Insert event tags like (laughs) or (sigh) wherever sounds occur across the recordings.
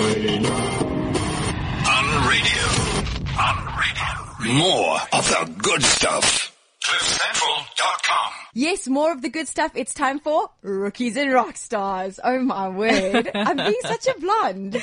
On radio. On radio. More of the good stuff. CliffCentral.com. Yes, more of the good stuff. It's time for Rookies and Rock Stars. Oh my word. I'm being such a (laughs) blonde.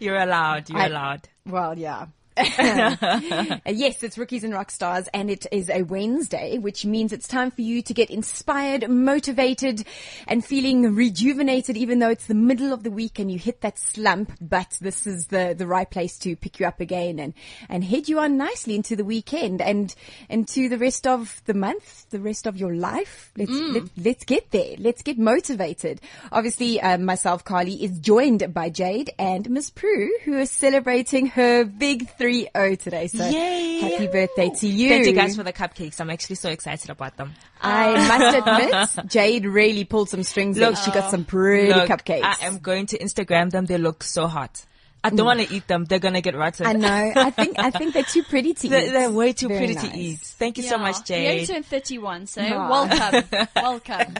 You're allowed. You're I- allowed. Well, yeah. (laughs) Yes, it's Rookies and Rock Stars, and it is a Wednesday, which means it's time for you to get inspired, motivated, and feeling rejuvenated, even though it's the middle of the week and you hit that slump. But this is the, the right place to pick you up again and, and head you on nicely into the weekend and into the rest of the month, the rest of your life. Let's, let, let's get there. Let's get motivated. Obviously, uh, myself, Carly, is joined by Jade and Miss Prue, who is celebrating her big 3-0 today. So Yay. happy birthday to you. Thank you guys for the cupcakes. I'm actually so excited about them. I ah. must admit, (laughs) Jade really pulled some strings. Look, Look, she got some pretty Look, cupcakes. I am going to Instagram them. They look so hot. I don't want to eat them. They're gonna get rotten. I know. I think I think they're too pretty to (laughs) They're, eat. they're way too Very pretty nice. to eat. Thank you so much, Jay. You only Jade. turned 31, so Aw. welcome. (laughs) welcome.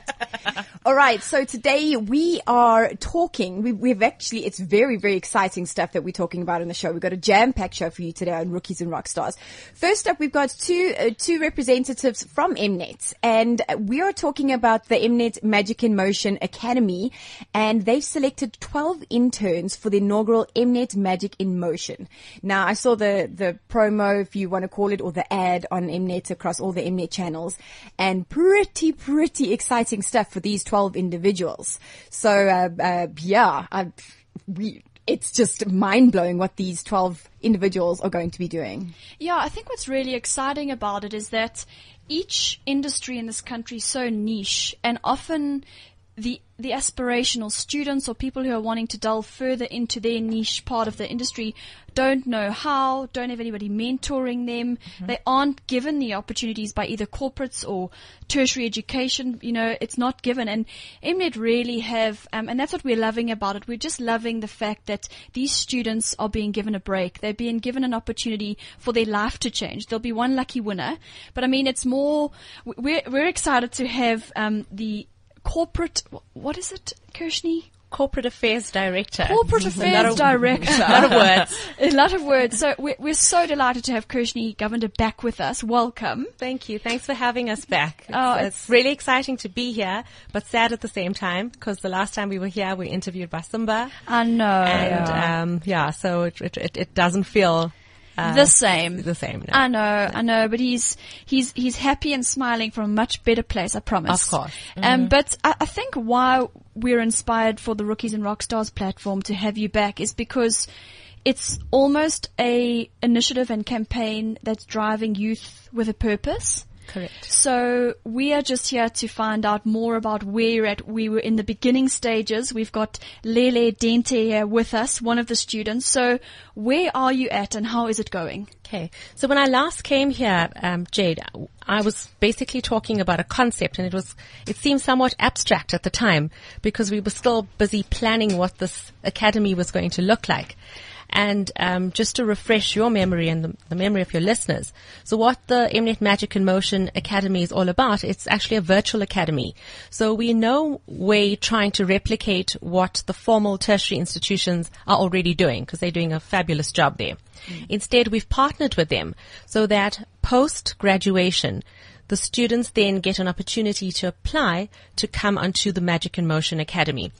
All right. So today we are talking. We, we've actually, it's very, very exciting stuff that we're talking about on the show. We've got a jam-packed show for you today on Rookies and Rock Stars. First up, we've got two, uh, two representatives from Mnet and we are talking about the Mnet Magic in Motion Academy and they've selected 12 interns for the inaugural Mnet Magic in Motion. Now I saw the, the promo, if you want to call it, or the ad on Mnet across all the Mnet channels and pretty, pretty exciting stuff for these 12 individuals. So, uh, uh, yeah, I, we, it's just mind blowing what these 12 individuals are going to be doing. Yeah, I think what's really exciting about it is that each industry in this country is so niche and often the the aspirational students or people who are wanting to delve further into their niche part of the industry don't know how, don't have anybody mentoring them. They aren't given the opportunities by either corporates or tertiary education. You know, it's not given. And MNET really have, um, and that's what we're loving about it. We're just loving the fact that these students are being given a break. They're being given an opportunity for their life to change. There'll be one lucky winner. But I mean, it's more, we're, we're excited to have, um, the corporate, what is it, Kirshni? Corporate Affairs Director. Corporate A Affairs of- Director. (laughs) A lot of words. (laughs) A lot of words. So we're, we're so delighted to have Kirshni Govender back with us. Welcome. Thank you. Thanks for having us back. It's, Oh, it's it's- really exciting to be here, but sad at the same time because the last time we were here, we interviewed by Simba, I know. and um, yeah, so it, it, it, it doesn't feel uh, the same. The same. No. I know, I know, but he's he's he's happy and smiling from a much better place. I promise. Of course. Um, but I, I think why we're inspired for the Rookies and Rockstars platform to have you back is because it's almost a initiative and campaign that's driving youth with a purpose. Correct. So we are just here to find out more about where you're at. We were in the beginning stages. We've got Lele Dente here with us, one of the students. So where are you at and how is it going? Okay. So when I last came here, um, Jade, I was basically talking about a concept and it was, it seemed somewhat abstract at the time because we were still busy planning what this academy was going to look like. And um, just to refresh your memory and the, the memory of your listeners, so what the Mnet Magic in Motion Academy is all about, it's actually a virtual academy. So we're no way trying to replicate what the formal tertiary institutions are already doing because they're doing a fabulous job there. Instead, we've partnered with them so that post graduation, the students then get an opportunity to apply to come onto the Magic in Motion Academy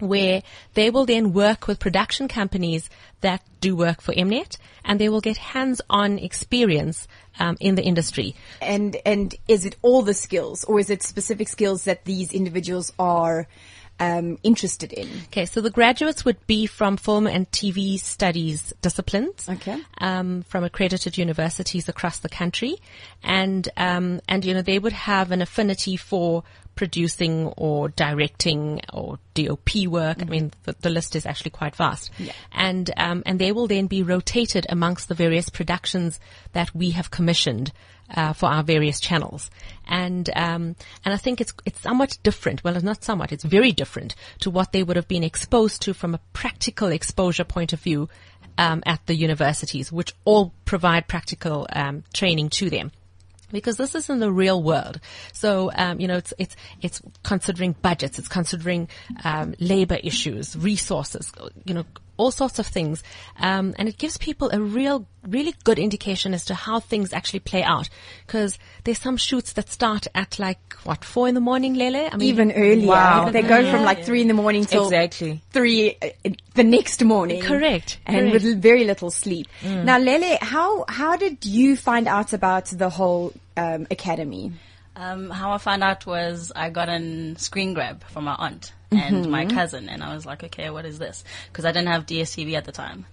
where they will then work with production companies that do work for Mnet and they will get hands-on experience um, in the industry. And and is it all the skills, or is it specific skills that these individuals are um, interested in? Okay, so the graduates would be from film and TV studies disciplines. Okay. Um, from accredited universities across the country, and um, and you know they would have an affinity for producing or directing or DOP work. I mean, the, the list is actually quite vast. Yeah. And um, and they will then be rotated amongst the various productions that we have commissioned uh, for our various channels. And um, and I think it's it's somewhat different. Well, it's not somewhat. It's very different to what they would have been exposed to from a practical exposure point of view um, at the universities, which all provide practical um, training to them because this is in the real world. So, um, you know, it's, it's, it's considering budgets, it's considering, um, labor issues, resources, you know, all sorts of things. Um, and it gives people a real, really good indication as to how things actually play out. Cause there's some shoots that start at like, what, four in the morning, Lele? I mean, Even earlier. Wow. They go from like three in the morning till Exactly. three uh, the next morning. Correct, And correct. with very little sleep. Now, Lele, how, how did you find out about the whole um, academy? Um, how I found out was I got a screen grab from my aunt and my cousin, and I was like, okay, what is this? Because I didn't have DSTV at the time.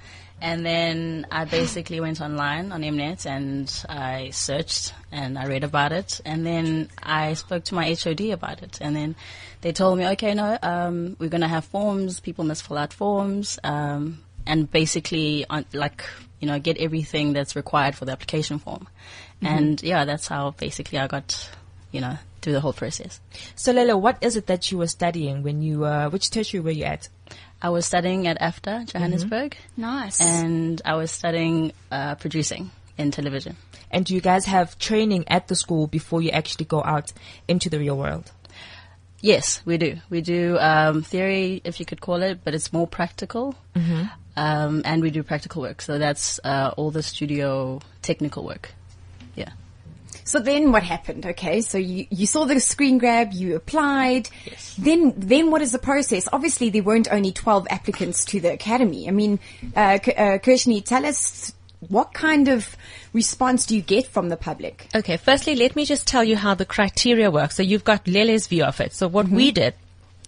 And then I (sighs) basically went online on Mnet and I searched and I read about it. And then I spoke to my HOD about it. And then they told me, okay, no, um, we're going to have forms. People must fill out forms. Um, and basically, on, like, you know, get everything that's required for the application form. And yeah, that's how basically I got, you know, through the whole process. So Lele, what is it that you were studying when you uh, which tertiary were you at? I was studying at AFDA, Johannesburg, Nice. and I was studying uh, producing in television. And do you guys have training at the school before you actually go out into the real world? Yes, we do. We do um, theory, if you could call it, but it's more practical. Um, and we do practical work. So that's uh, all the studio technical work. Yeah. So then what happened? Okay, so you, you saw the screen grab, you applied. Yes. Then, then what is the process? Obviously there weren't only 12 applicants to the academy. I mean, uh, K- uh, Kirshni, tell us what kind of response do you get from the public? Okay, firstly, let me just tell you how the criteria works. So you've got Lele's view of it. So what we did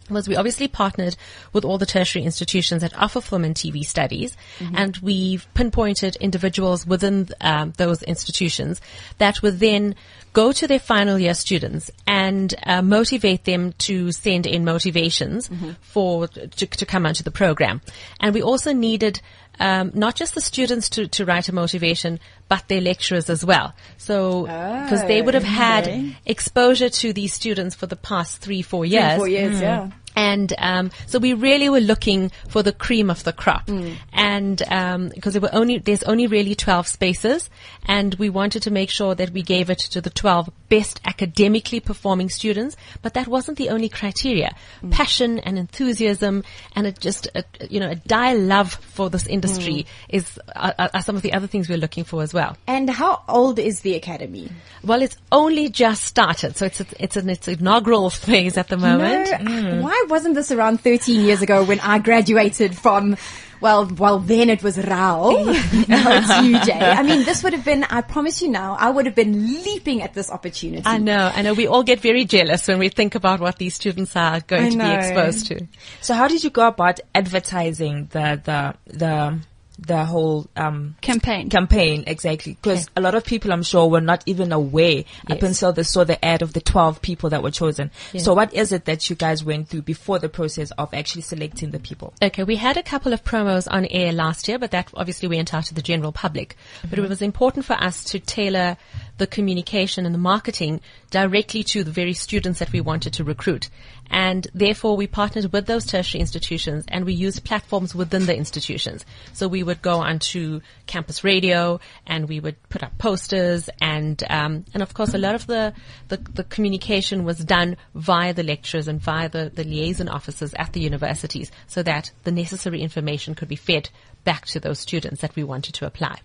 was we obviously partnered with all the tertiary institutions that offer film and TV studies, and we've pinpointed individuals within um, those institutions that would then go to their final year students and uh, motivate them to send in motivations for to, to come onto the program. And we also needed um, not just the students to, to write a motivation, but their lecturers as well. So, because they would have had exposure to these students for the past three, four years. Four years, yeah. And um, so we really were looking for the cream of the crop, mm. and um, because there were only there's only really 12 spaces, and we wanted to make sure that we gave it to the 12 best academically performing students. But that wasn't the only criteria. Mm. Passion and enthusiasm, and a, just a, you know a dire love for this industry mm. is are, are some of the other things we're looking for as well. And how old is the academy? Well, it's only just started, so it's a, it's an it's inaugural (laughs) phase at the moment. No, why wasn't this around 13 years ago when I graduated from, well, well, then it was RAU. now it's UJ. I mean, this would have been, I promise you now, I would have been leaping at this opportunity. I know, I know. We all get very jealous when we think about what these students are going I to be exposed to. So how did you go about advertising the the the the whole um Campaign. campaign exactly. Because a lot of people i'm sure were not even aware up until they saw the ad of the 12 people that were chosen. So what is it that you guys went through before the process of actually selecting the people? Okay, we had a couple of promos on air last year, but that obviously went out to the general public. But it was important for us to tailor the communication and the marketing directly to the very students that we wanted to recruit. And therefore we partnered with those tertiary institutions and we used platforms within the institutions. So we would go onto campus radio and we would put up posters and, um, and of course a lot of the, the, the communication was done via the lecturers and via the, the liaison officers at the universities so that the necessary information could be fed back to those students that we wanted to apply.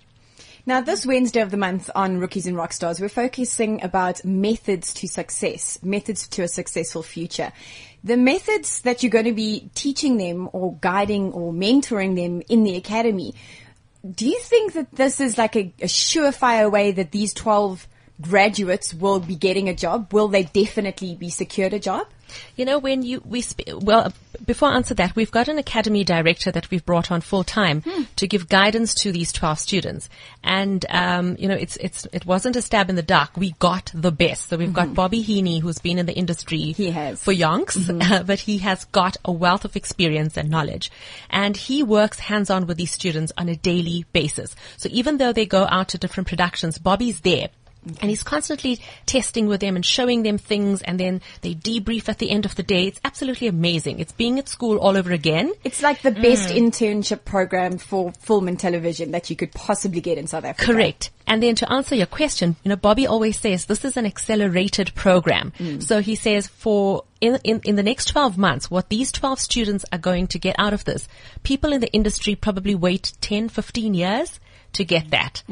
Now, this Wednesday of the month on Rookies and Rockstars, we're focusing about methods to success, methods to a successful future. The methods that you're going to be teaching them or guiding or mentoring them in the academy. Do you think that this is like a, a surefire way that these 12 graduates will be getting a job? Will they definitely be secured a job? You know, when you, we, sp- well, before I answer that, we've got an academy director that we've brought on full time hmm. to give guidance to these 12 students. And, um, you know, it's, it's, it wasn't a stab in the dark. We got the best. So we've got mm-hmm. Bobby Heaney, who's been in the industry He has. for yonks, mm-hmm. (laughs) uh, but he has got a wealth of experience and knowledge. And he works hands on with these students on a daily basis. So even though they go out to different productions, Bobby's there And he's constantly testing with them and showing them things and then they debrief at the end of the day. It's absolutely amazing. It's being at school all over again. It's like the best mm. internship program for film and television that you could possibly get in South Africa. Correct. And then to answer your question, you know, Bobby always says this is an accelerated program. Mm. So he says for in, in, in the next 12 months, what these 12 students are going to get out of this, people in the industry probably wait 10, 15 years to get that.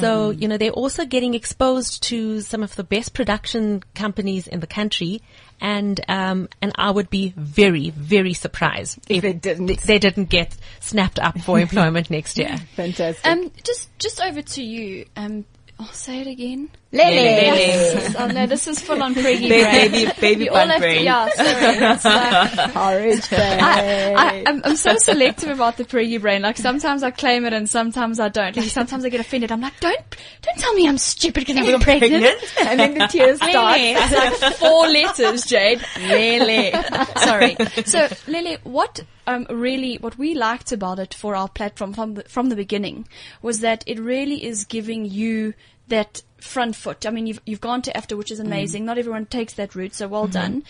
So, you know, they're also getting exposed to some of the best production companies in the country. And, um, and I would be very, very surprised If it didn't. they didn't get snapped up for employment next year. (laughs) Fantastic. Um, just just over to you. Um, I'll say it again. Lele. Yes. oh no, this is full on preggy brain. baby, baby You all bun to, brain. yeah, sorry. It's like, (laughs) Porridge I, I, I'm, I'm so selective about the preggy brain. Like sometimes I claim it and sometimes I don't. Like sometimes I get offended. I'm like, don't, don't tell me I'm stupid because I'm pregnant. and then the tears start. It's like four letters, Jade. Lele. Sorry. So, Lele, what um, really, what we liked about it for our platform from the, from the beginning was that it really is giving you that front foot. I mean, you've, you've gone to EFTA, which is amazing. Not everyone takes that route, so well done.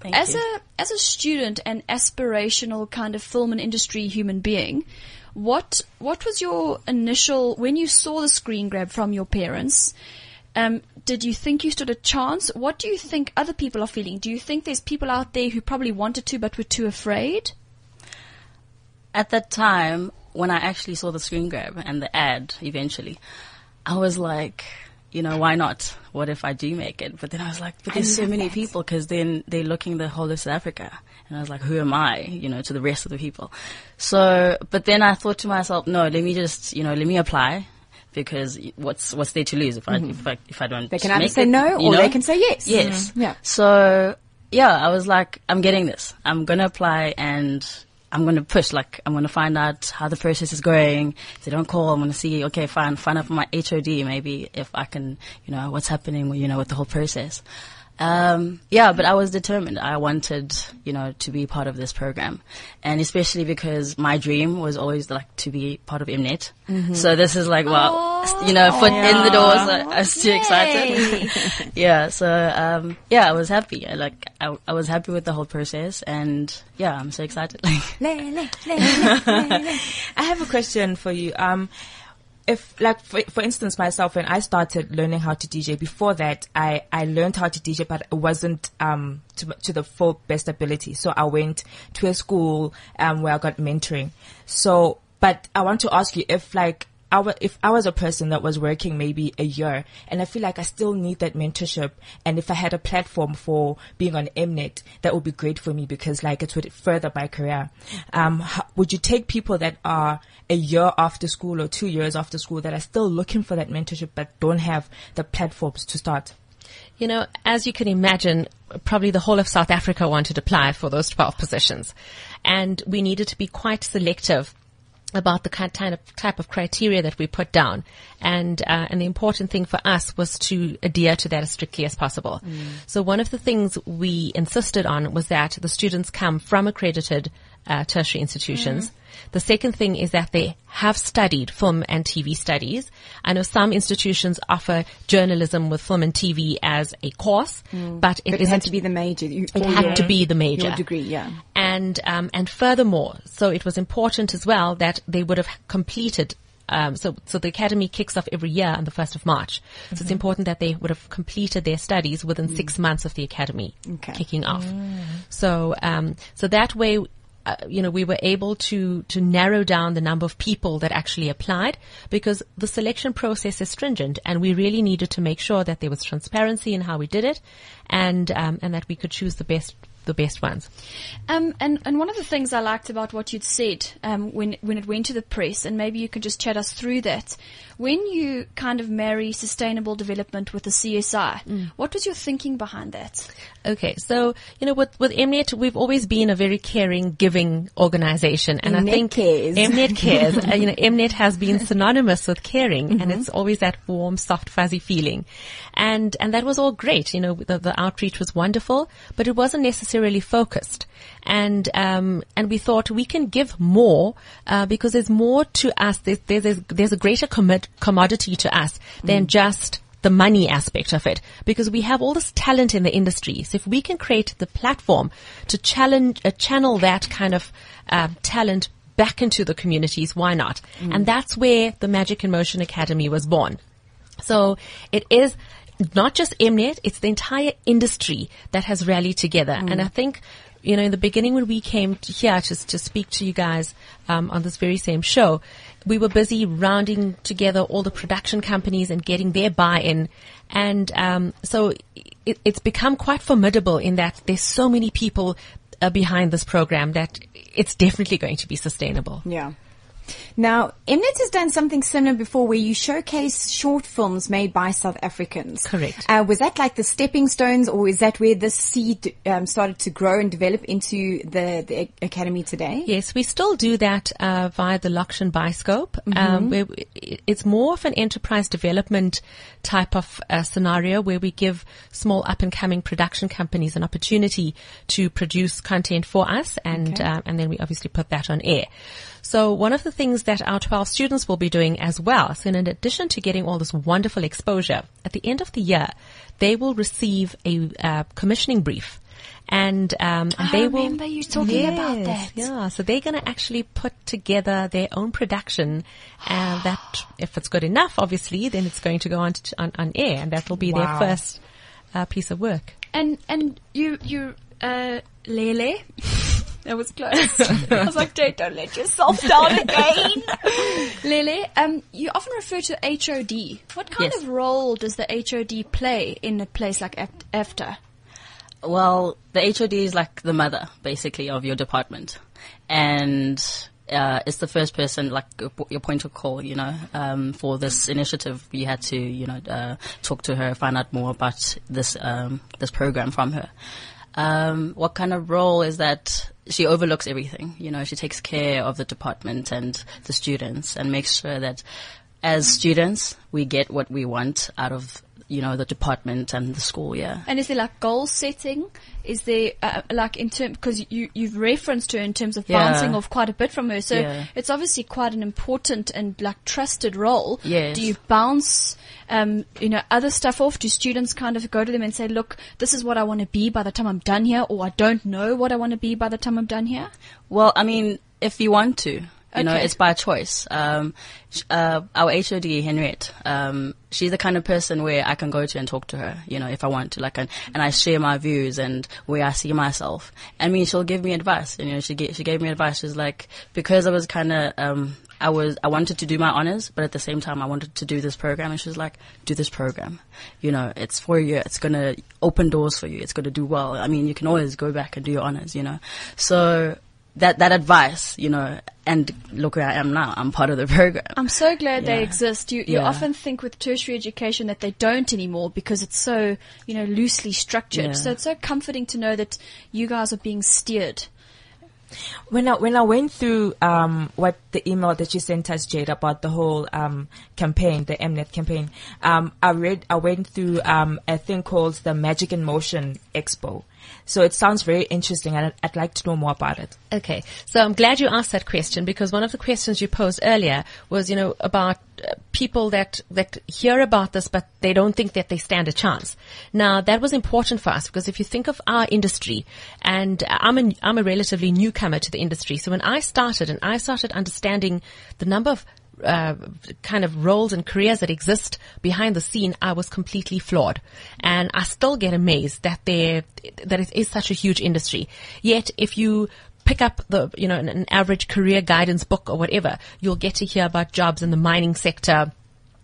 Thank as you. a as a student and aspirational kind of film and industry human being, what what was your initial when you saw the screen grab from your parents? Um, did you think you stood a chance? What do you think other people are feeling? Do you think there's people out there who probably wanted to but were too afraid? at that time, when I actually saw the screen grab and the ad eventually, I was like, you know, why not? What if I do make it? But then I was like, but there's so many people because then they're looking the whole of South Africa. And I was like, who am I, you know, to the rest of the people? So, but then I thought to myself, no, let me just, you know, let me apply because what's, what's there to lose if I, mm-hmm. if I, if I don't They can either say it, no you or know? they can say yes. Yes. Mm-hmm. Yeah. So yeah, I was like, I'm getting this. I'm gonna apply and I'm gonna push. Like, I'm gonna find out how the process is going. If they don't call, I'm gonna see. Okay, fine. Find out from my HOD maybe if I can, you know, what's happening. You know, with the whole process. Um, yeah, but I was determined. I wanted, you know, to be part of this program, and especially because my dream was always like to be part of Mnet. So this is like, well, you know, foot in the door. So I was too excited. (laughs) yeah. So um, yeah, I was happy. I, like I, I was happy with the whole process, and yeah, I'm so excited. (laughs) Lele, lele. (laughs) I have a question for you. Um, if like for, for instance myself when I started learning how to DJ before that I I learned how to DJ but it wasn't um to to the full best ability. So I went to a school um where I got mentoring. So but I want to ask you if like If I was a person that was working maybe a year and I feel like I still need that mentorship and if I had a platform for being on Mnet, that would be great for me because like it would further my career. Um, ho- would you take people that are a year after school or two years after school that are still looking for that mentorship but don't have the platforms to start? You know, as you can imagine, probably the whole of South Africa wanted to apply for those 12 positions. And we needed to be quite selective about the kind of type of criteria that we put down. And, uh, and the important thing for us was to adhere to that as strictly as possible. So one of the things we insisted on was that the students come from accredited uh, tertiary institutions. The second thing is that they have studied film and TV studies. I know some institutions offer journalism with film and TV as a course, but it But it isn't had to be the major. You, it had your- to be the major degree, yeah. and um, and furthermore, so it was important as well that they would have completed. Um, so, so the academy kicks off every year on the first of March. So it's important that they would have completed their studies within six months of the academy Okay. kicking off. So, um, so that way, uh, you know, we were able to to narrow down the number of people that actually applied because the selection process is stringent, and we really needed to make sure that there was transparency in how we did it, and um, and that we could choose the best the best ones. Um, and, and one of the things I liked about what you'd said um, when when it went to the press, and maybe you could just chat us through that. When you kind of marry sustainable development with the CSI, what was your thinking behind that? Okay, so you know, with with Mnet, we've always been a very caring, giving organization, and I think cares. Mnet cares. (laughs) uh, you know, Mnet has been synonymous with caring, and it's always that warm, soft, fuzzy feeling, and and that was all great. You know, the, the outreach was wonderful, but it wasn't necessarily focused, and um and we thought we can give more uh, because there's more to us. There's there's a, there's a greater commit, commodity to us than just the money aspect of it because we have all this talent in the industry. So if we can create the platform to challenge, uh, channel that kind of uh, talent back into the communities, why not? And that's where the Magic in Motion Academy was born. So it is not just Mnet, it's the entire industry that has rallied together. And I think, you know, in the beginning when we came to here to, to speak to you guys um, on this very same show, we were busy rounding together all the production companies and getting their buy-in. And um, so it, it's become quite formidable in that there's so many people uh, behind this program that it's definitely going to be sustainable. Yeah. Now, Mnet has done something similar before where you showcase short films made by South Africans. Correct. Uh, was that like the stepping stones or is that where this seed um, started to grow and develop into the, the academy today? Yes, we still do that uh, via the Lokshin Bioskop, um, where we- it's more of an enterprise development type of uh, scenario where we give small up and coming production companies an opportunity to produce content for us, and Okay. uh, and then we obviously put that on air. So one of the things that our 12 students will be doing as well, so in addition to getting all this wonderful exposure, at the end of the year, they will receive a uh, commissioning brief. And, um, and I they will remember you talking about that. yeah, so they're going to actually put together their own production, and (gasps) that if it's good enough, obviously, then it's going to go on to, on, on air, and that will be Wow. their first uh, piece of work. And and you you uh Lele. (laughs) That was close. (laughs) I was like, don't, don't let yourself down again. (laughs) Lele, um, you often refer to HOD. What kind Yes. of role does the HOD play in a place like Ef- EFTA? Well, the HOD is like the mother, basically, of your department, and uh, it's the first person, like your your point of call, you know, um, for this initiative. We had to, you know, uh, talk to her, find out more about this um, this program from her. Um, what kind of role is that? She overlooks everything, you know. She takes care of the department and the students, and makes sure that as students we get what we want out of you know the department and the school. Yeah. And is there like goal setting? Is there uh, like in terms because you you've referenced her in terms of Yeah. bouncing off quite a bit from her, so Yeah. it's obviously quite an important and like trusted role. Yes. Do you bounce, um, you know, other stuff off? Do students kind of go to them and say, "Look, this is what I want to be by the time I'm done here," or "I don't know what I want to be by the time I'm done here"? Well, I mean, if you want to, you know, it's by choice. Um, uh, our HOD, Henriette, um, she's the kind of person where I can go to and talk to her, you know, if I want to, like, and, and I share my views and where I see myself. I mean, she'll give me advice, you know, she gave, she gave me advice. She's like, because I was kind of, um, I was, I wanted to do my honors, but at the same time, I wanted to do this program. And she's like, do this program. You know, it's for you. It's going to open doors for you. It's going to do well. I mean, you can always go back and do your honors, you know. So that, that advice, you know, and look where I am now. I'm part of the (laughs) program. I'm so glad they exist. You, you Yeah. often think with tertiary education that they don't anymore because it's so, you know, loosely structured. Yeah. So it's so comforting to know that you guys are being steered. When I when I went through um, what the email that you sent us, Jade, about the whole um, campaign, the Mnet campaign, um, I read I went through um, a thing called the Magic in Motion Expo. So it sounds very interesting, and I'd, like to know more about it. Okay, so I'm glad you asked that question because one of the questions you posed earlier was, you know, about uh, people that that hear about this but they don't think that they stand a chance. Now that was important for us because if you think of our industry, and I'm a I'm a relatively newcomer to the industry, so when I started and I started understanding the number of uh, kind of roles and careers that exist behind the scene, I was completely flawed, and I still get amazed that there that it is such a huge industry. Yet, if you pick up the you know an, an average career guidance book or whatever, you'll get to hear about jobs in the mining sector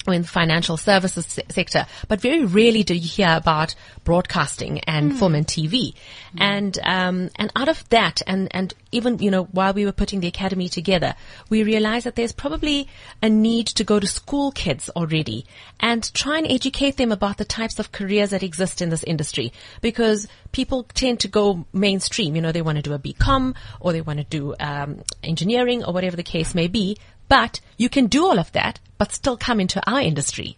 or in the financial services se- sector, but very rarely do you hear about broadcasting and film and TV. And um, and out of that, and and even you know while we were putting the academy together, we realized that there's probably a need to go to school kids already and try and educate them about the types of careers that exist in this industry because people tend to go mainstream. You know, they want to do a BCom or they want to do um, engineering or whatever the case may be. But you can do all of that, but still come into our industry.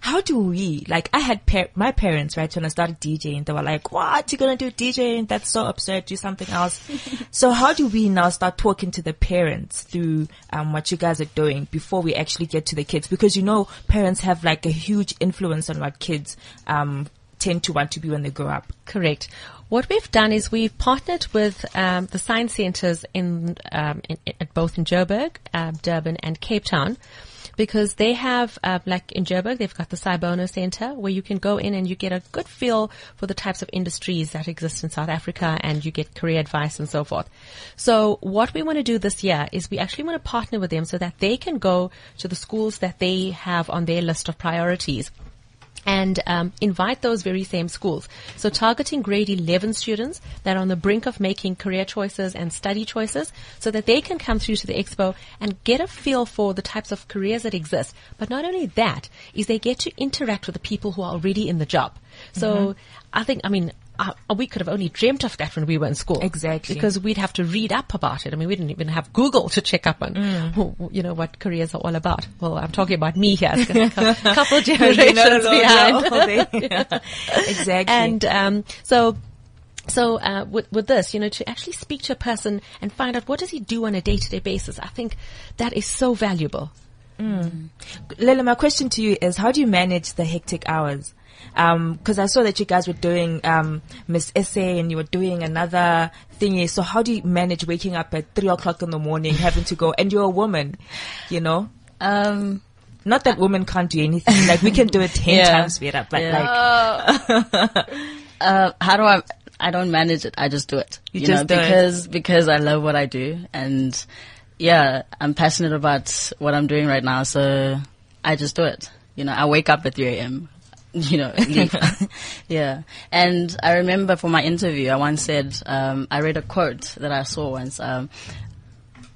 how do we, like, I had par- my parents, right, when I started DJing, they were like, what, you gonna do DJing? That's so absurd, do something else. (laughs) so how do we now start talking to the parents through, um, what you guys are doing before we actually get to the kids? Because you know, parents have like a huge influence on what kids, um, tend to want to be when they grow up. Correct. What we've done is we've partnered with um, the science centres in, um, in, in both in Joburg, uh, Durban, and Cape Town, because they have, uh, like in Joburg, they've got the Sci-Bono Centre where you can go in and you get a good feel for the types of industries that exist in South Africa, and you get career advice and so forth. So what we want to do this year is we actually want to partner with them so that they can go to the schools that they have on their list of priorities and um, invite those very same schools. So targeting grade 11 students that are on the brink of making career choices and study choices so that they can come through to the expo and get a feel for the types of careers that exist. But not only that, is they get to interact with the people who are already in the job. So I think, I mean, uh, we could have only dreamt of that when we were in school. Exactly. Because we'd have to read up about it. I mean, we didn't even have Google to check up on, who- you know, what careers are all about. Well, I'm talking about me here. It's (laughs) a cou- couple generations behind. (laughs) exactly. And um, so, so uh, with with this, you know, to actually speak to a person and find out what does he do on a day to day basis, I think that is so valuable. Lila, my question to you is, how do you manage the hectic hours? Because I saw that you guys were doing um, Miss SA and you were doing another thingy. So how do you manage waking up at three o'clock in the morning, having to go, and you're a woman, you know? Um, Not that women can't do anything. Like we can do it ten Yeah. times better, but Yeah. like (laughs) uh, how do I? I don't manage it. I just do it. You know, just do it. because because I love what I do, and yeah, I'm passionate about what I'm doing right now. So I just do it. You know, I wake up at 3 a.m. (laughs) You know, leave. (laughs) yeah. And I remember for my interview, I once said, um, I read a quote that I saw once. Um,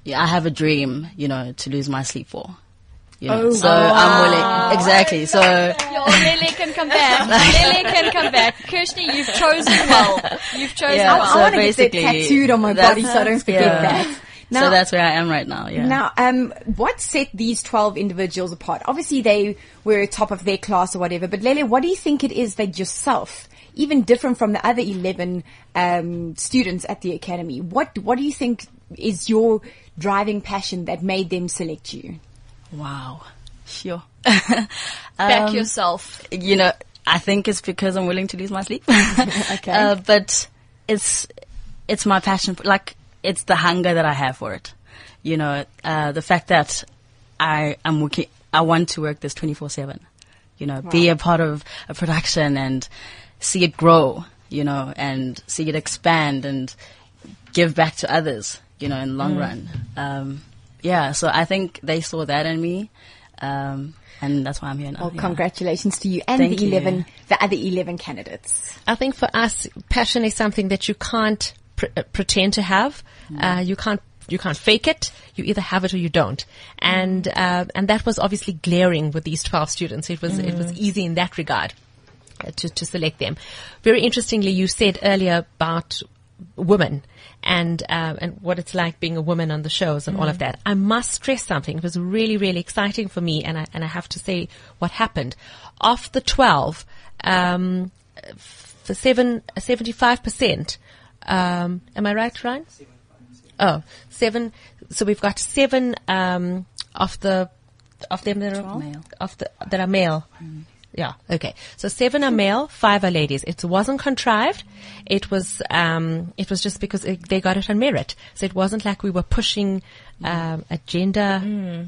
yeah, I have a dream, you know, to lose my sleep for. You know, so I'm willing. Exactly. So. (laughs) Yo, Lele can come back. Lele can come back. Kirshni, you've chosen well. You've chosen Yeah, well. I want to get that tattooed on my body so I don't forget yeah. that. Now, so that's where I am right now. Yeah. Now, um, what set these 12 individuals apart? Obviously, they were top of their class or whatever, but Lele, what do you think it is that yourself, even different from the other 11 um, students at the academy, what, what do you think is your driving passion that made them select you? Wow. Sure. (laughs) Back Um, yourself. You know, I think it's because I'm willing to lose my sleep. (laughs) (laughs) okay. Uh, but it's, it's my passion. Like, it's the hunger that I have for it. You know, uh, the fact that I am working, I want to work this 24-7. You know, be a part of a production and see it grow, you know, and see it expand and give back to others, you know, in the long run. Um, yeah, so I think they saw that in me. Um, and that's why I'm here now. Well, yeah. congratulations to you and Thank the you. 11, the other 11 candidates. I think for us, passion is something that you can't pre- uh, pretend to have. Uh, you can't you can't fake it. You either have it or you don't. And uh, and that was obviously glaring with these twelve students. It was it was easy in that regard uh, to to select them. Very interestingly, you said earlier about women and uh, and what it's like being a woman on the shows and all of that. I must stress something. It was really really exciting for me, and I and I have to say what happened. Of the twelve, um, for seven seventy five percent. Um, am I right, Ryan? Oh, seven. So we've got seven um, of the of them that are Male. of the that are male. Yeah. Okay. So seven are male, five are ladies. It wasn't contrived. It was um, it was just because it, they got it on merit. So it wasn't like we were pushing um, agenda,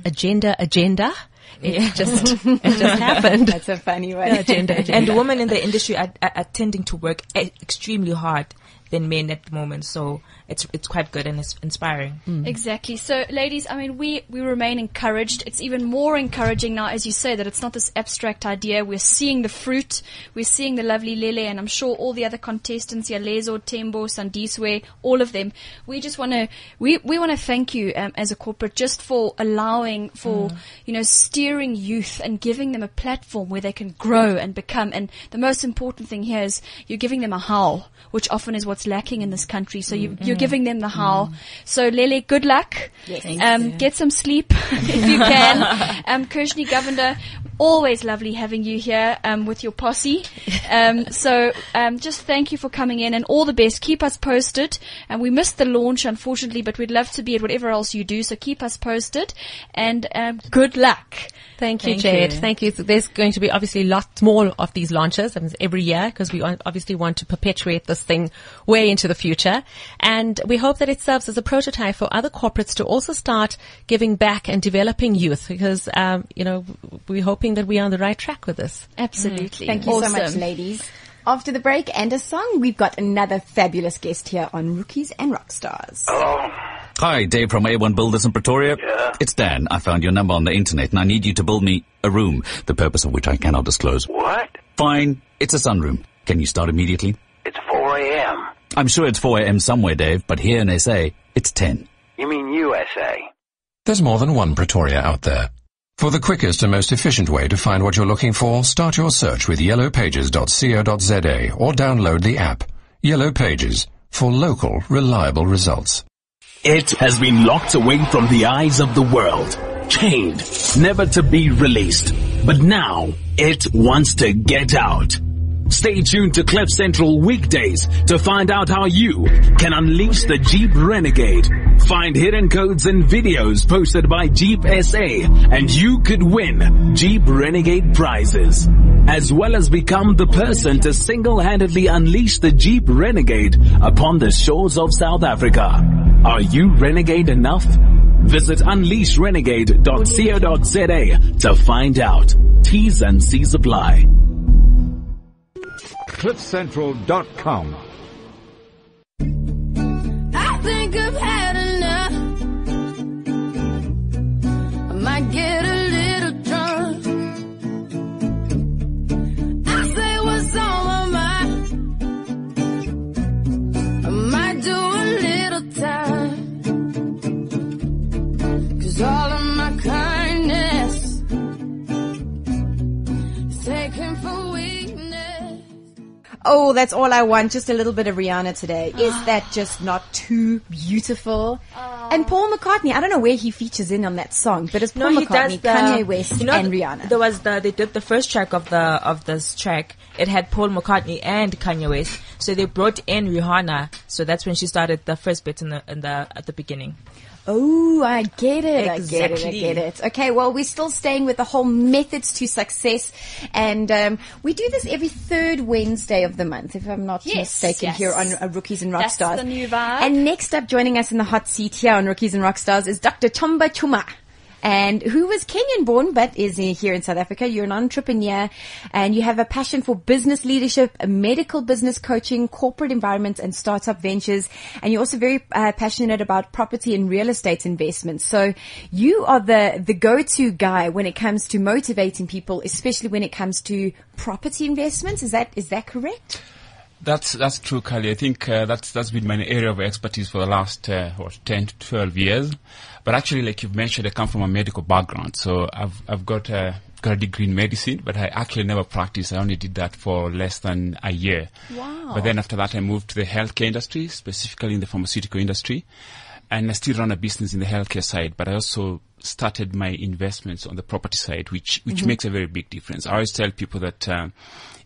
agenda, agenda. It just it just (laughs) happened. That's a funny one. (laughs) agenda, agenda. and women in the industry are, are, are tending to work extremely hard than men at the moment. So it's it's quite good and it's inspiring. Mm. Exactly. So, ladies, I mean, we, we remain encouraged. It's even more encouraging now, as you say, that it's not this abstract idea. We're seeing the fruit. We're seeing the lovely Lele, and I'm sure all the other contestants here, Lezo, Tembo, Sandiswe, all of them. We just want to, we, we want to thank you um, as a corporate just for allowing, for, mm. you know, steering youth and giving them a platform where they can grow and become. And the most important thing here is you're giving them a how, which often is what's lacking in this country. So you, mm. you're giving them the how. So Lele, good luck. Yes. Um, get some sleep (laughs) if you can. (laughs) um, Kirshni Govender, always lovely having you here um, with your posse. Um, so um, just thank you for coming in and all the best. Keep us posted. And we missed the launch, unfortunately, but we'd love to be at whatever else you do. So keep us posted and um, good luck. Thank you, Thank Jade. you. Thank you. There's going to be obviously lots more of these launches every year because we obviously want to perpetuate this thing way into the future. And we hope that it serves as a prototype for other corporates to also start giving back and developing youth because, um, you know, we're hoping that we are on the right track with this. Absolutely. Thank you so much, ladies. After the break and a song, we've got another fabulous guest here on Rookies and Rockstars. Hi, Dave from A1 Builders in Pretoria. Yeah. It's Dan. I found your number on the internet and I need you to build me a room, the purpose of which I cannot disclose. What? Fine. It's a sunroom. Can you start immediately? It's 4 a.m. I'm sure it's 4 a.m. somewhere, Dave, but here in SA, it's 10. You mean USA? There's more than one Pretoria out there. For the quickest and most efficient way to find what you're looking for, start your search with yellowpages.co.za or download the app. Yellow Pages for local, reliable results. It has been locked away from the eyes of the world, chained, never to be released. But now, it wants to get out. Stay tuned to Cliff Central weekdays to find out how you can unleash the Jeep Renegade. Find hidden codes and videos posted by Jeep SA and you could win Jeep Renegade prizes. As well as become the person to single-handedly unleash the Jeep Renegade upon the shores of South Africa. Are you renegade enough? Visit unleashrenegade.co.za to find out. T's and C's apply. CliffCentral.com. Oh, that's all I want. Just a little bit of Rihanna today. Is ah. that just not too beautiful? Ah. And Paul McCartney, I don't know where he features in on that song, but it's Paul No, McCartney, the, Kanye West, you know, and Rihanna. There was the they did the first track of the of this track. It had Paul McCartney and Kanye West, so they brought in Rihanna. So that's when she started the first bit in the in the at the beginning. Oh, I get it. I get it. I get it. Okay, well, we're still staying with the whole methods to success, and um, we do this every third Wednesday of the month, if I'm not Yes, mistaken, yes. here on uh, Rookies and Rockstars. That's the new vibe. And next up, joining us in the hot seat here on Rookies and Rockstars is Dr. Chumba Chuma. And who was Kenyan born but is here in South Africa. You're an entrepreneur and you have a passion for business leadership, medical business coaching, corporate environment and startup ventures. And you're also very uh, passionate about property and real estate investments. So you are the, the go-to guy when it comes to motivating people, especially when it comes to property investments. Is that, is that correct? That's that's true, Carly. I think uh, that's that's been my area of expertise for the last uh, what ten to twelve years. But actually, like you've mentioned, I come from a medical background, so I've I've got a got a degree in medicine, but I actually never practiced. I only did that for less than a year. Wow. But then after that, I moved to the healthcare industry, specifically in the pharmaceutical industry, and I still run a business in the healthcare side. But I also started my investments on the property side, which which makes a very big difference. I always tell people that um,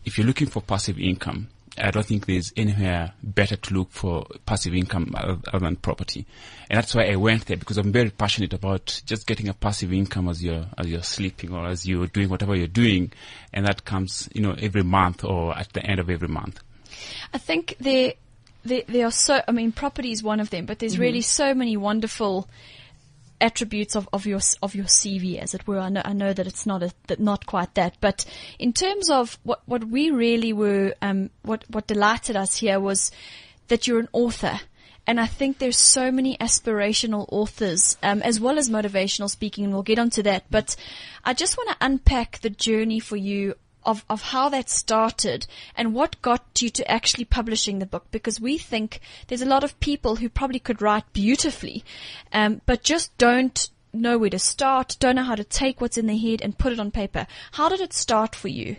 if you're looking for passive income, I don't think there's anywhere better to look for passive income other, than property, and that's why I went there because I'm very passionate about just getting a passive income as you're as you're sleeping or as you're doing whatever you're doing, and that comes you know every month or at the end of every month. I think there, there, there are so, I mean, property is one of them, but there's mm-hmm. really so many wonderful attributes of, of your, of your CV, as it were. I know, I know that it's not a, that not quite that, but in terms of what, what we really were, um, what, what delighted us here was that you're an author. And I think there's so many aspirational authors, um, as well as motivational speaking, and we'll get onto that. But I just want to unpack the journey for you of, of how that started and what got you to actually publishing the book because we think there's a lot of people who probably could write beautifully, um, but just don't know where to start, don't know how to take what's in their head and put it on paper. How did it start for you?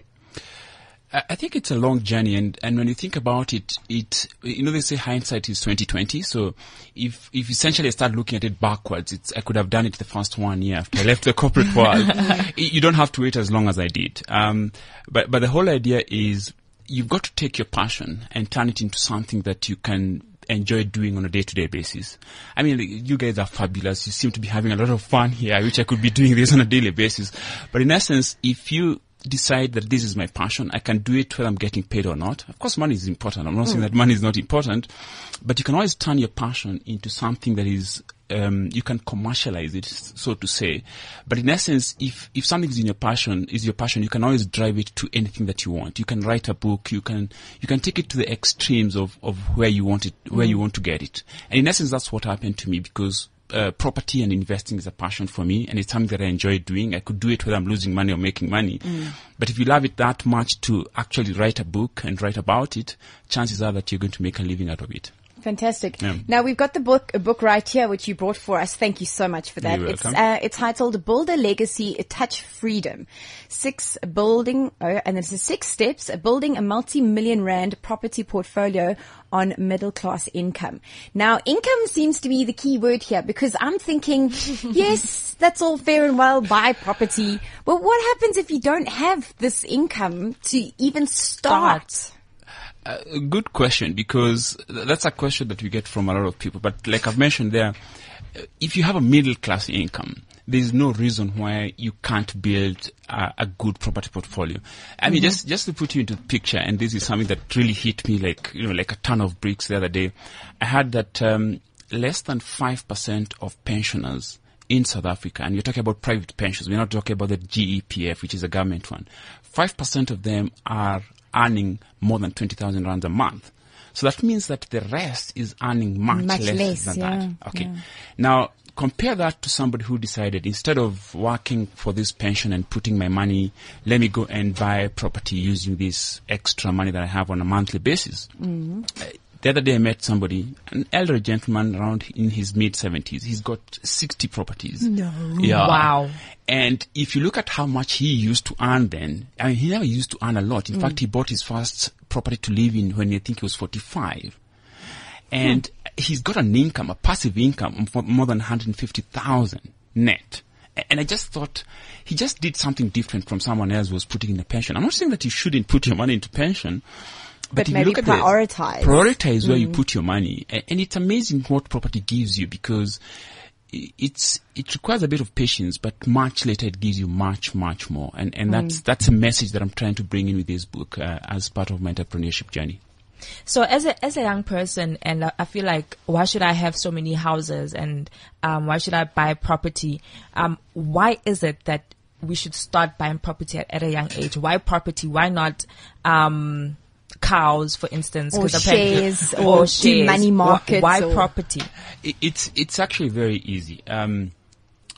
I think it's a long journey, and, and when you think about it, it you know they say hindsight is twenty twenty. So if if essentially I start looking at it backwards, it's I could have done it the first one year after I left the corporate world. (laughs) You don't have to wait as long as I did. Um, but but the whole idea is you've got to take your passion and turn it into something that you can enjoy doing on a day-to-day basis. I mean, you guys are fabulous. You seem to be having a lot of fun here. I wish I could be doing this on a daily basis. But in essence, if you decide that this is my passion, I can do it whether I'm getting paid or not. Of course, money is important. I'm not saying Mm. that money is not important, but you can always turn your passion into something that is um, you can commercialize it, so to say. But in essence, if if something is in your passion, is your passion, you can always drive it to anything that you want. You can write a book. You can you can take it to the extremes of of where you want it, where Mm. you want to get it. And in essence, that's what happened to me because. Uh, property and investing is a passion for me and it's something that I enjoy doing. I could do it whether I'm losing money or making money. Mm. But if you love it that much to actually write a book and write about it, chances are that you're going to make a living out of it. Fantastic. Yeah. Now we've got the book, a book right here, which you brought for us. Thank you so much for that. It's uh, it's titled "Build a Legacy, a Touch Freedom: Six Building," oh, and it's six steps building a multi-million rand property portfolio on middle class income. Now, income seems to be the key word here because I'm thinking, (laughs) yes, that's all fair and well, buy property, but what happens if you don't have this income to even start? Uh, a good question because that's a question that we get from a lot of people. But like I've mentioned there, if you have a middle class income, there's no reason why you can't build a, a good property portfolio. I mean, Mhm. just just to put you into the picture, and this is something that really hit me like you know like a ton of bricks the other day. I had that um, less than five percent of pensioners in South Africa, and you're talking about private pensions. We're not talking about the GEPF, which is a government one. Five percent of them are earning more than twenty thousand rands a month. So that means that the rest is earning much, Much less, less, than yeah, that. Okay. yeah. Now, compare that to somebody who decided instead of working for this pension and putting my money, let me go and buy property using this extra money that I have on a monthly basis. Mm-hmm. The other day I met somebody, an elderly gentleman around in his mid seventies. He's got 60 properties. No. Yeah. Wow. And if you look at how much he used to earn then, I mean, he never used to earn a lot. In Mm. fact, he bought his first property to live in when I think he was 45. And he's got an income, a passive income of more than 150,000 net. And I just thought he just did something different from someone else who was putting in a pension. I'm not saying that you shouldn't put your money into pension, But you maybe look at the- prioritize. prioritize where you Mm. put your money. And it's amazing what property gives you because it's, it requires a bit of patience, but much later it gives you much, much more. And, and that's, Mm. that's a message that I'm trying to bring in with this book, uh, as part of my entrepreneurship journey. So as a as a young person, and I feel like why should I have so many houses and um, why should I buy property? Um, why is it that we should start buying property at, at a young age? Why property? Why not um, cows, for instance? Or 'Cause apparently- shares, (laughs) or do shares. money Why- markets Why, or- property? It's, it's actually very easy. Um,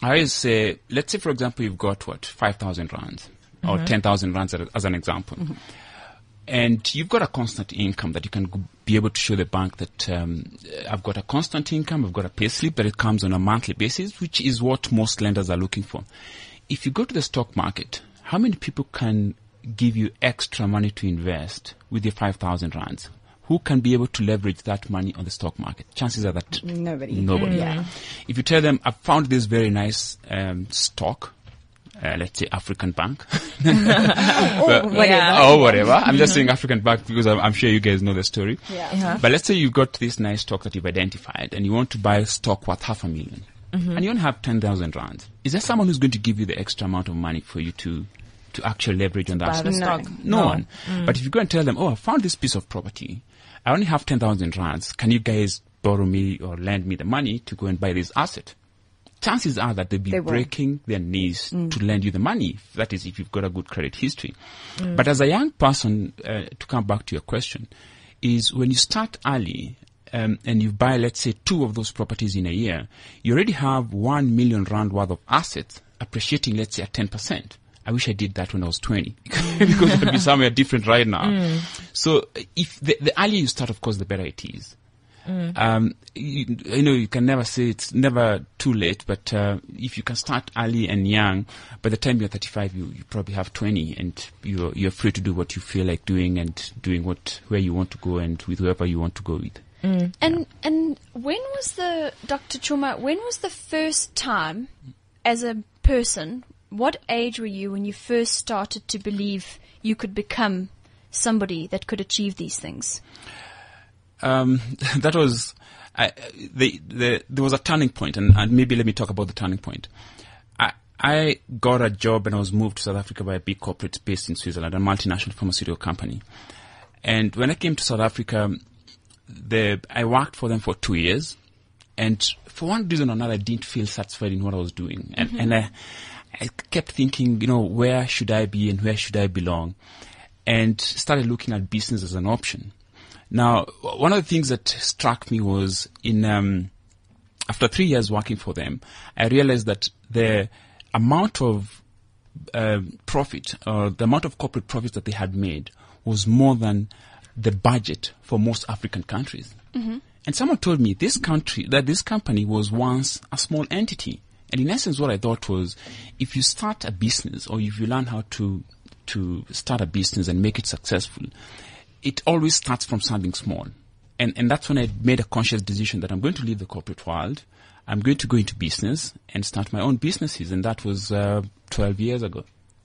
I always say, let's say for example you've got what, 5,000 rands or Mhm. 10,000 rands as, as an example. And you've got a constant income that you can be able to show the bank that um, I've got a constant income, I've got a pay slip, but it comes on a monthly basis, which is what most lenders are looking for. If you go to the stock market, how many people can give you extra money to invest with your 5,000 rands? Who can be able to leverage that money on the stock market? Chances are that Nobody. Nobody. Mm. Yeah. If you tell them, I found this very nice um, stock, uh, let's say African Bank, (laughs) But- whatever. or whatever. I'm just Mhm. saying African Bank because I'm, I'm sure you guys know the story. Yeah. Uh-huh. But let's say you've got this nice stock that you've identified, and you want to buy a stock worth half a 1000000 Mhm. and you only have ten thousand rands. Is there someone who's going to give you the extra amount of money for you to to actually leverage on that buy the stock? stock? No, No. one. Mm. But if you go and tell them, oh, I found this piece of property. I only have 10,000 rands. Can you guys borrow me or lend me the money to go and buy this asset? Chances are that they'll be They breaking their knees Mm. to lend you the money. That is, if you've got a good credit history. Mm. But as a young person, uh, to come back to your question, is when you start early um, and you buy, let's say, two of those properties in a year, you already have one million rand worth of assets appreciating, let's say, at 10%. I wish I did that when I was 20 (laughs) because I'd be somewhere different right now. Mm. So if the, the earlier you start, of course, the better it is. Mm. Um, you, you know, you can never say it's never too late, but uh, if you can start early and young, by the time you're 35, you, you probably have 20, and you're you're free to do what you feel like doing and doing what where you want to go and with whoever you want to go with. And and when was the Dr. Chuma? When was the first time, as a person, what age were you when you first started to believe you could become somebody that could achieve these things? um, (laughs) that was I, the, the, there was a turning point, and, and maybe let me talk about the turning point. I, I got a job and I was moved to South Africa by a big corporate based in Switzerland, a multinational pharmaceutical company. And when I came to South Africa, the, I worked for them for two years, and for one reason or another, I didn't feel satisfied in what I was doing, and, Mhm. and I, I kept thinking, you know, where should I be and where should I belong, and started looking at business as an option. Now, one of the things that struck me was in um, after three years working for them, I realized that the amount of uh, profit or the amount of corporate profits that they had made was more than the budget for most African countries. Mm-hmm. And someone told me this country, that this company was once a small entity. And in essence, what I thought was, if you start a business or if you learn how to, to start a business and make it successful, it always starts from something small. And, and that's when I made a conscious decision that I'm going to leave the corporate world. I'm going to go into business and start my own businesses. And that was, uh, 12 years ago.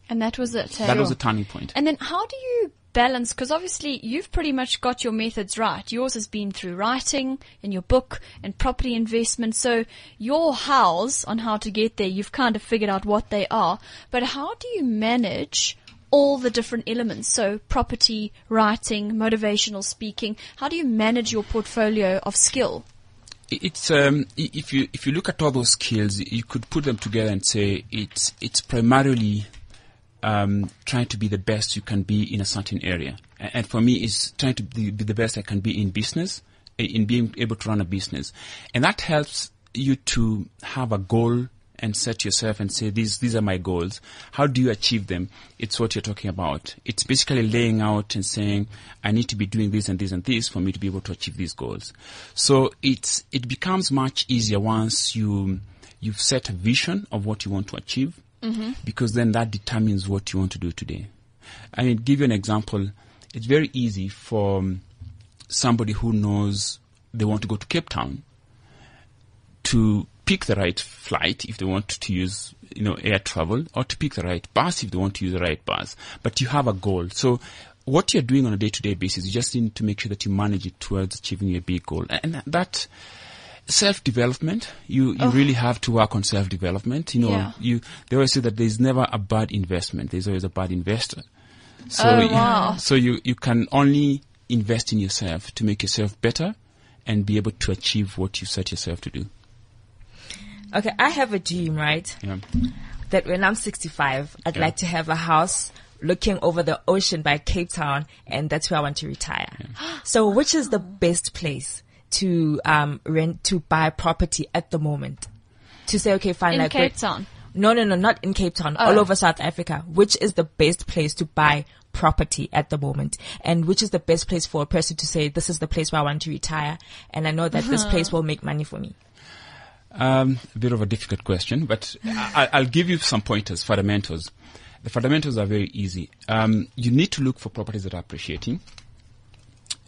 And that was it. That was a turning point. And then how do you balance? Because obviously you've pretty much got your methods right. Yours has been through writing in your book and property investment. So your hows on how to get there, you've kind of figured out what they are. But how do you manage all the different elements? So property, writing, motivational speaking. How do you manage your portfolio of skill? It's um, if you if you look at all those skills, you could put them together and say it's it's primarily um, trying to be the best you can be in a certain area. And for me, it's trying to be the best I can be in business, in being able to run a business, and that helps you to have a goal and set yourself and say these these are my goals. How do you achieve them? It's what you're talking about. It's basically laying out and saying I need to be doing this and this and this for me to be able to achieve these goals. So it's it becomes much easier once you you've set a vision of what you want to achieve Mhm. because then that determines what you want to do today. I mean, give you an example. It's very easy for um, somebody who knows they want to go to Cape Town to pick the right flight if they want to use, you know, air travel or to pick the right bus if they want to use the right bus. But you have a goal. So what you're doing on a day-to-day basis, you just need to make sure that you manage it towards achieving your big goal. And that self-development, you, you Oh. really have to work on self-development. You know, Yeah. you, they always say that there's never a bad investment. There's always a bad investor. So, Oh, you- wow. so you, you can only invest in yourself to make yourself better and be able to achieve what you set yourself to do. Okay, I have a dream, right? Yeah. That when I'm 65, I'd Yeah. like to have a house looking over the ocean by Cape Town, and that's where I want to retire. (gasps) So, which is the best place to um, rent to buy property at the moment? To say, okay, fine, In like Cape Town? No, no, no, not in Cape Town. Oh. All over South Africa. Which is the best place to buy property at the moment? And which is the best place for a person to say, this is the place where I want to retire, and I know that this place will make money for me? Um, a bit of a difficult question, but I, I'll give you some pointers, fundamentals. The fundamentals are very easy. Um, you need to look for properties that are appreciating.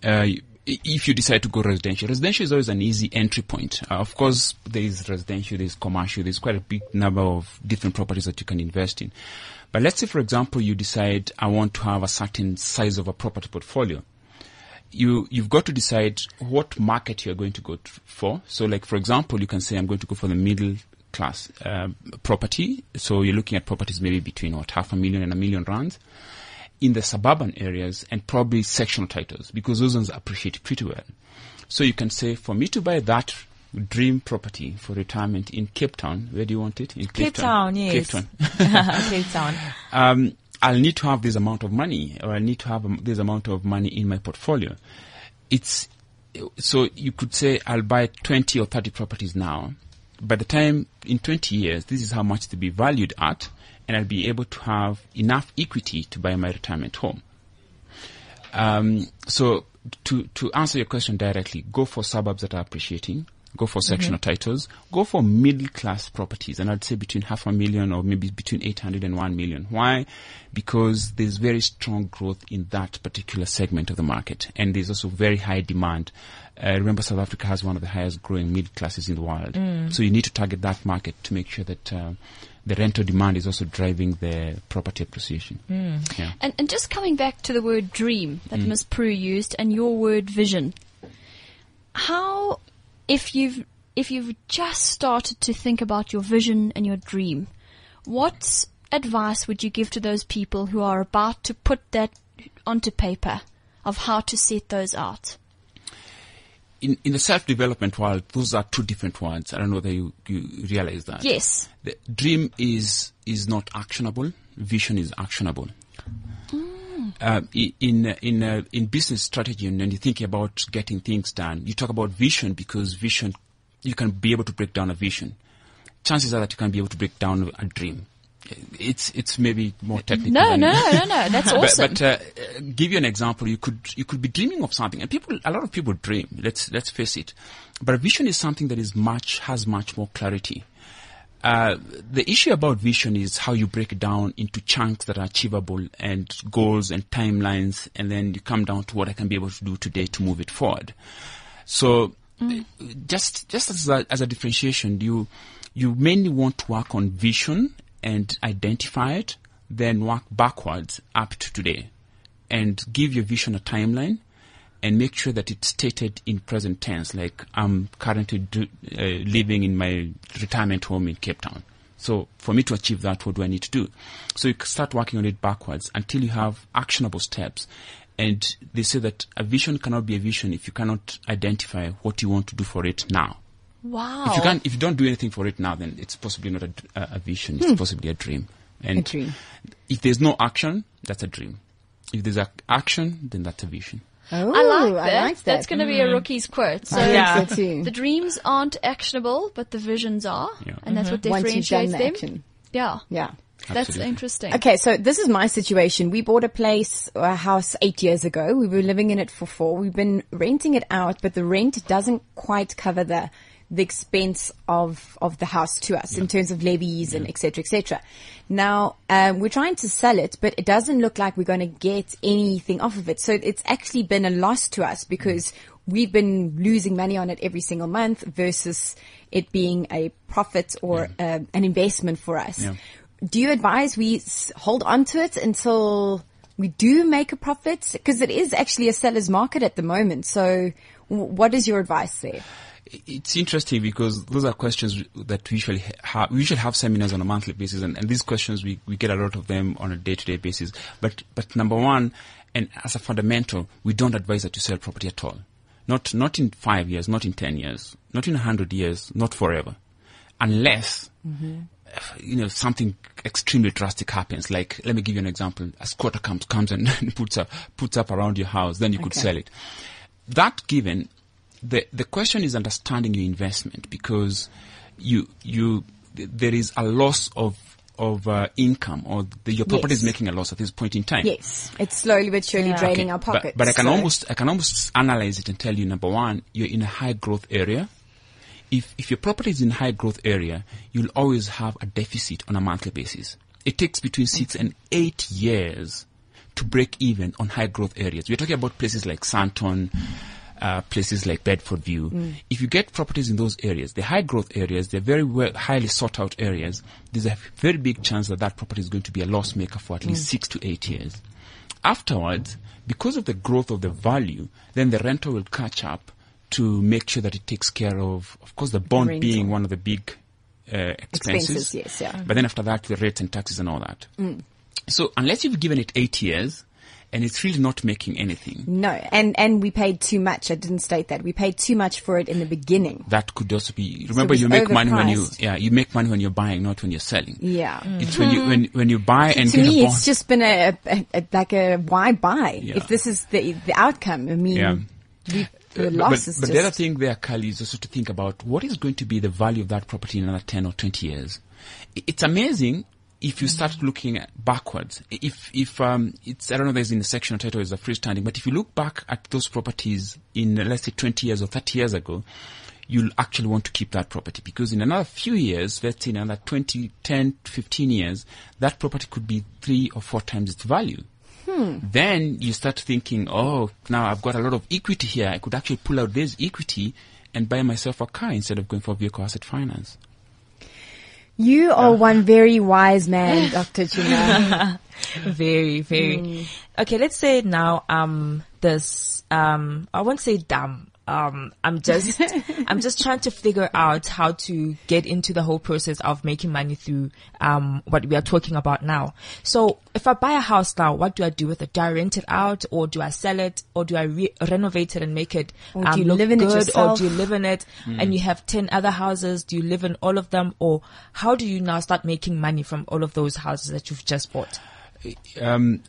Uh, if you decide to go residential, residential is always an easy entry point. Uh, of course, there is residential, there is commercial, there's quite a big number of different properties that you can invest in. But let's say, for example, you decide I want to have a certain size of a property portfolio you you've got to decide what market you're going to go t- for. So, like for example, you can say I'm going to go for the middle class uh, property. So you're looking at properties maybe between what half a million and a million rands in the suburban areas, and probably sectional titles because those ones appreciate pretty well. So you can say, for me to buy that dream property for retirement in Cape Town, where do you want it? In Cape Town, yes. Cape Town. (laughs) Cape Town. (laughs) um, I'll need to have this amount of money, or I need to have um, this amount of money in my portfolio. It's so you could say I'll buy 20 or 30 properties now. By the time in 20 years, this is how much to be valued at, and I'll be able to have enough equity to buy my retirement home. Um, so to to answer your question directly, go for suburbs that are appreciating. Go for sectional titles. Go for middle class properties, and I'd say between half a million or maybe between 800 and 1 million. Why? Because there's very strong growth in that particular segment of the market, and there's also very high demand. Uh, remember, South Africa has one of the highest growing middle classes in the world, so you need to target that market to make sure that uh, the rental demand is also driving the property appreciation. Hmm. Yeah. And, and just coming back to the word dream that hmm. Ms. Prue used and your word vision. How, if you've, if you've just started to think about your vision and your dream, what advice would you give to those people who are about to put that onto paper of how to set those out? In, in the self-development world, those are two different words. I don't know whether you, you realize that. Yes. The dream is is not actionable. Vision is actionable. Uh, in in uh, in business strategy, and when you think about getting things done, you talk about vision because vision, you can be able to break down a vision. Chances are that you can be able to break down a dream. It's it's maybe more technical. No, no, no, no, no. That's (laughs) awesome. But, but uh, give you an example. You could you could be dreaming of something, and people, a lot of people dream. Let's let's face it. But a vision is something that is much has much more clarity. Uh, the issue about vision is how you break it down into chunks that are achievable and goals and timelines, and then you come down to what I can be able to do today to move it forward. So, uh, just just as a, as a differentiation, you you mainly want to work on vision and identify it, then work backwards up to today, and give your vision a timeline, and make sure that it's stated in present tense. Like I'm currently do, uh, living in my retirement home in Cape Town. So for me to achieve that, what do I need to do? So you start working on it backwards until you have actionable steps. And they say that a vision cannot be a vision if you cannot identify what you want to do for it now. Wow. If you can't, if you don't do anything for it now, then it's possibly not a, a vision. It's hmm. possibly a dream. And A dream. if there's no action, that's a dream. If there's a action, then that's a vision. Oh, I like that. Hmm. I like that. That's going to be a rookie's quote. So Yeah. so too. the dreams aren't actionable, but the visions are, Yeah. and that's what mm-hmm. Once you've done differentiates the them. action. Yeah, Yeah. that's Absolutely. interesting. Okay, so this is my situation. We bought a place, a house eight years ago. We were living in it for four. We've been renting it out, but the rent doesn't quite cover the the expense of of the house to us in terms of levies and et cetera, et cetera. Now um, we're trying to sell it, but it doesn't look like we're going to get anything off of it. So it's actually been a loss to us because we've been losing money on it every single month versus it being a profit or um, an investment for us. Yeah. Do you advise we hold on to it until we do make a profit? Because it is actually a seller's market at the moment. So what is your advice there? It's interesting because those are questions that we usually have. We usually have seminars on a monthly basis, and, and these questions we, we get a lot of them on a day-to-day basis. But but number one, and as a fundamental, we don't advise that you sell property at all. Not not in five years, not in ten years, not in a hundred years, not forever, unless mm-hmm. you know something extremely drastic happens. Like let me give you an example: a squatter comes comes and (laughs) puts up puts up around your house, then you could Okay. sell it. That given, the the question is understanding your investment because you you there is a loss of of uh, income or the, your property is making a loss at this point in time. Yes, it's slowly but surely Yeah. draining Okay, our but- pockets. But, I can so- almost I can almost analyze it and tell you number one, you're in a high growth area. If if your property is in high growth area, you'll always have a deficit on a monthly basis. It takes between six and eight years to break even on high growth areas. We're talking about places like Sandton, uh, places like Bedfordview. If you get properties in those areas, the high growth areas, they're very well, highly sought out areas. There's a very big chance that that property is going to be a loss maker for at least six to eight years. Afterwards, because of the growth of the value, then the rental will catch up to make sure that it takes care of, of course, the bond Rental. being one of the big uh, Expenses, expenses. yes, yeah. But then after that, the rates and taxes and all that. So unless you've given it eight years and it's really not making anything, No, and and we paid too much. I didn't state that we paid too much for it in the beginning. that could also be. Remember, it's you make money when you yeah you make money when you're buying, not when you're selling. Yeah. It's when you when when you buy and to get me, it's just been a, a, a like a why buy Yeah. if this is the the outcome. I mean, Yeah. we, the Uh, but, but the other thing there, Carly, is also to think about what is going to be the value of that property in another 10 or 20 years. It's amazing if you start looking backwards, if if um, it's I don't know, if there's in the section title is a freestanding, but if you look back at those properties in let's say 20 years or 30 years ago, you'll actually want to keep that property because in another few years, let's say in another 20, 10, 15 years, that property could be three or four times its value. Hmm. Then you start thinking, oh, now I've got a lot of equity here. I could actually pull out this equity and buy myself a car instead of going for vehicle asset finance. You are one very wise man, (laughs) Dr. Chuma. (laughs) very, very. Okay, let's say now, um, this, um, I won't say dumb. Um, I'm just, (laughs) I'm just trying to figure out how to get into the whole process of making money through, um, what we are talking about now. So if I buy a house now, what do I do with it? Do I rent it out or do I sell it or do I re- renovate it and make it, Or do um, you look live in it good yourself? or do you live in it and you have 10 other houses? Do you live in all of them or how do you now start making money from all of those houses that you've just bought? um,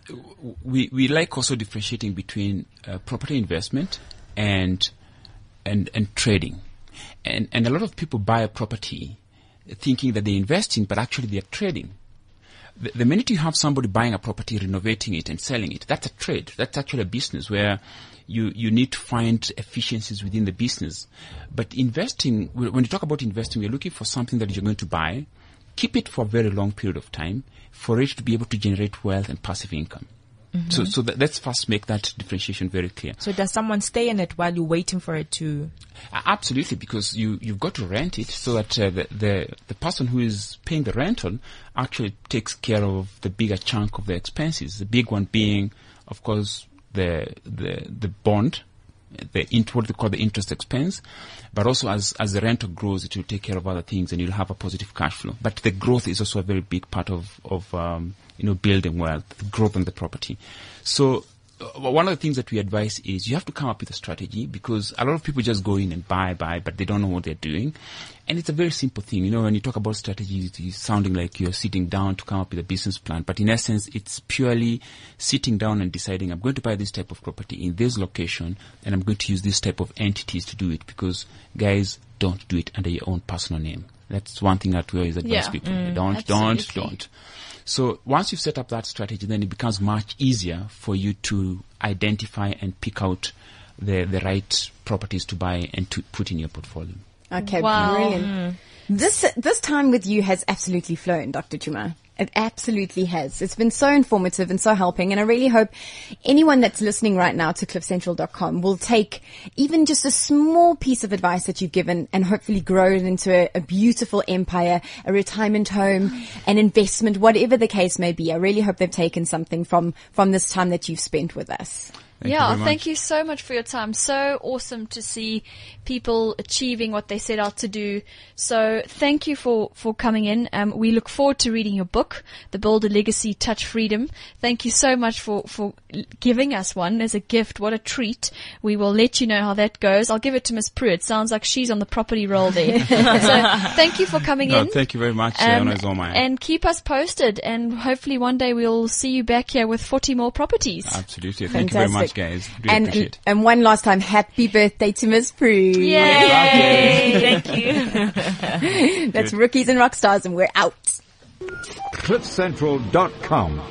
we we like also differentiating between uh, property investment and and and trading, and and a lot of people buy a property thinking that they're investing, but actually they're trading. The, the minute you have somebody buying a property, renovating it, and selling it, that's a trade. That's actually a business where you you need to find efficiencies within the business. But investing, when you talk about investing, we're looking for something that you're going to buy, keep it for a very long period of time, for it to be able to generate wealth and passive income. So, Mhm. so that, let's first make that differentiation very clear. So does someone stay in it while you're waiting for it to? Uh, Absolutely, because you you've got to rent it so that uh, the, the the person who is paying the rental actually takes care of the bigger chunk of the expenses. The big one being, of course, the the the bond, the what they call the interest expense, but also as as the rental grows, it will take care of other things, and you'll have a positive cash flow. But the growth is also a very big part of of um, you know building wealth, growth on the property. So one of the things that we advise is you have to come up with a strategy because a lot of people just go in and buy, buy, but they don't know what they're doing. And it's a very simple thing. You know, when you talk about strategy, it's sounding like you're sitting down to come up with a business plan. But in essence, it's purely sitting down and deciding, I'm going to buy this type of property in this location and I'm going to use this type of entities to do it because guys, don't do it under your own personal name. That's one thing that we always advise Yeah. people. Mm, don't, don't, don't. So once you've set up that strategy, then it becomes much easier for you to identify and pick out the, the right properties to buy and to put in your portfolio. Okay, Wow. brilliant. Mm. This this time with you has absolutely flown, Dr. Chuma. It absolutely has. It's been so informative and so helping, and I really hope anyone that's listening right now to cliffcentral.com will take even just a small piece of advice that you've given and hopefully grow it into a, a beautiful empire, a retirement home, an investment, whatever the case may be. I really hope they've taken something from from this time that you've spent with us. Thank yeah, very much. thank you so much for your time. So awesome to see people achieving what they set out to do. So thank you for, for coming in. Um, we look forward to reading your book, The Build a Legacy, Touch Freedom. Thank you so much for, for giving us one as a gift. What a treat. We will let you know how that goes. I'll give it to Miss Pruitt. Sounds like she's on the property roll there. (laughs) so thank you for coming No, in. thank you very much. Um, honor all mine. and keep us posted and hopefully one day we'll see you back here with 40 more properties. Absolutely. Thank you very much, guys. Really and appreciate and one last time, happy birthday to Miss Prue. Yay! Thank you. (laughs) That's rookies and rock stars, and we're out. CliffCentral.com.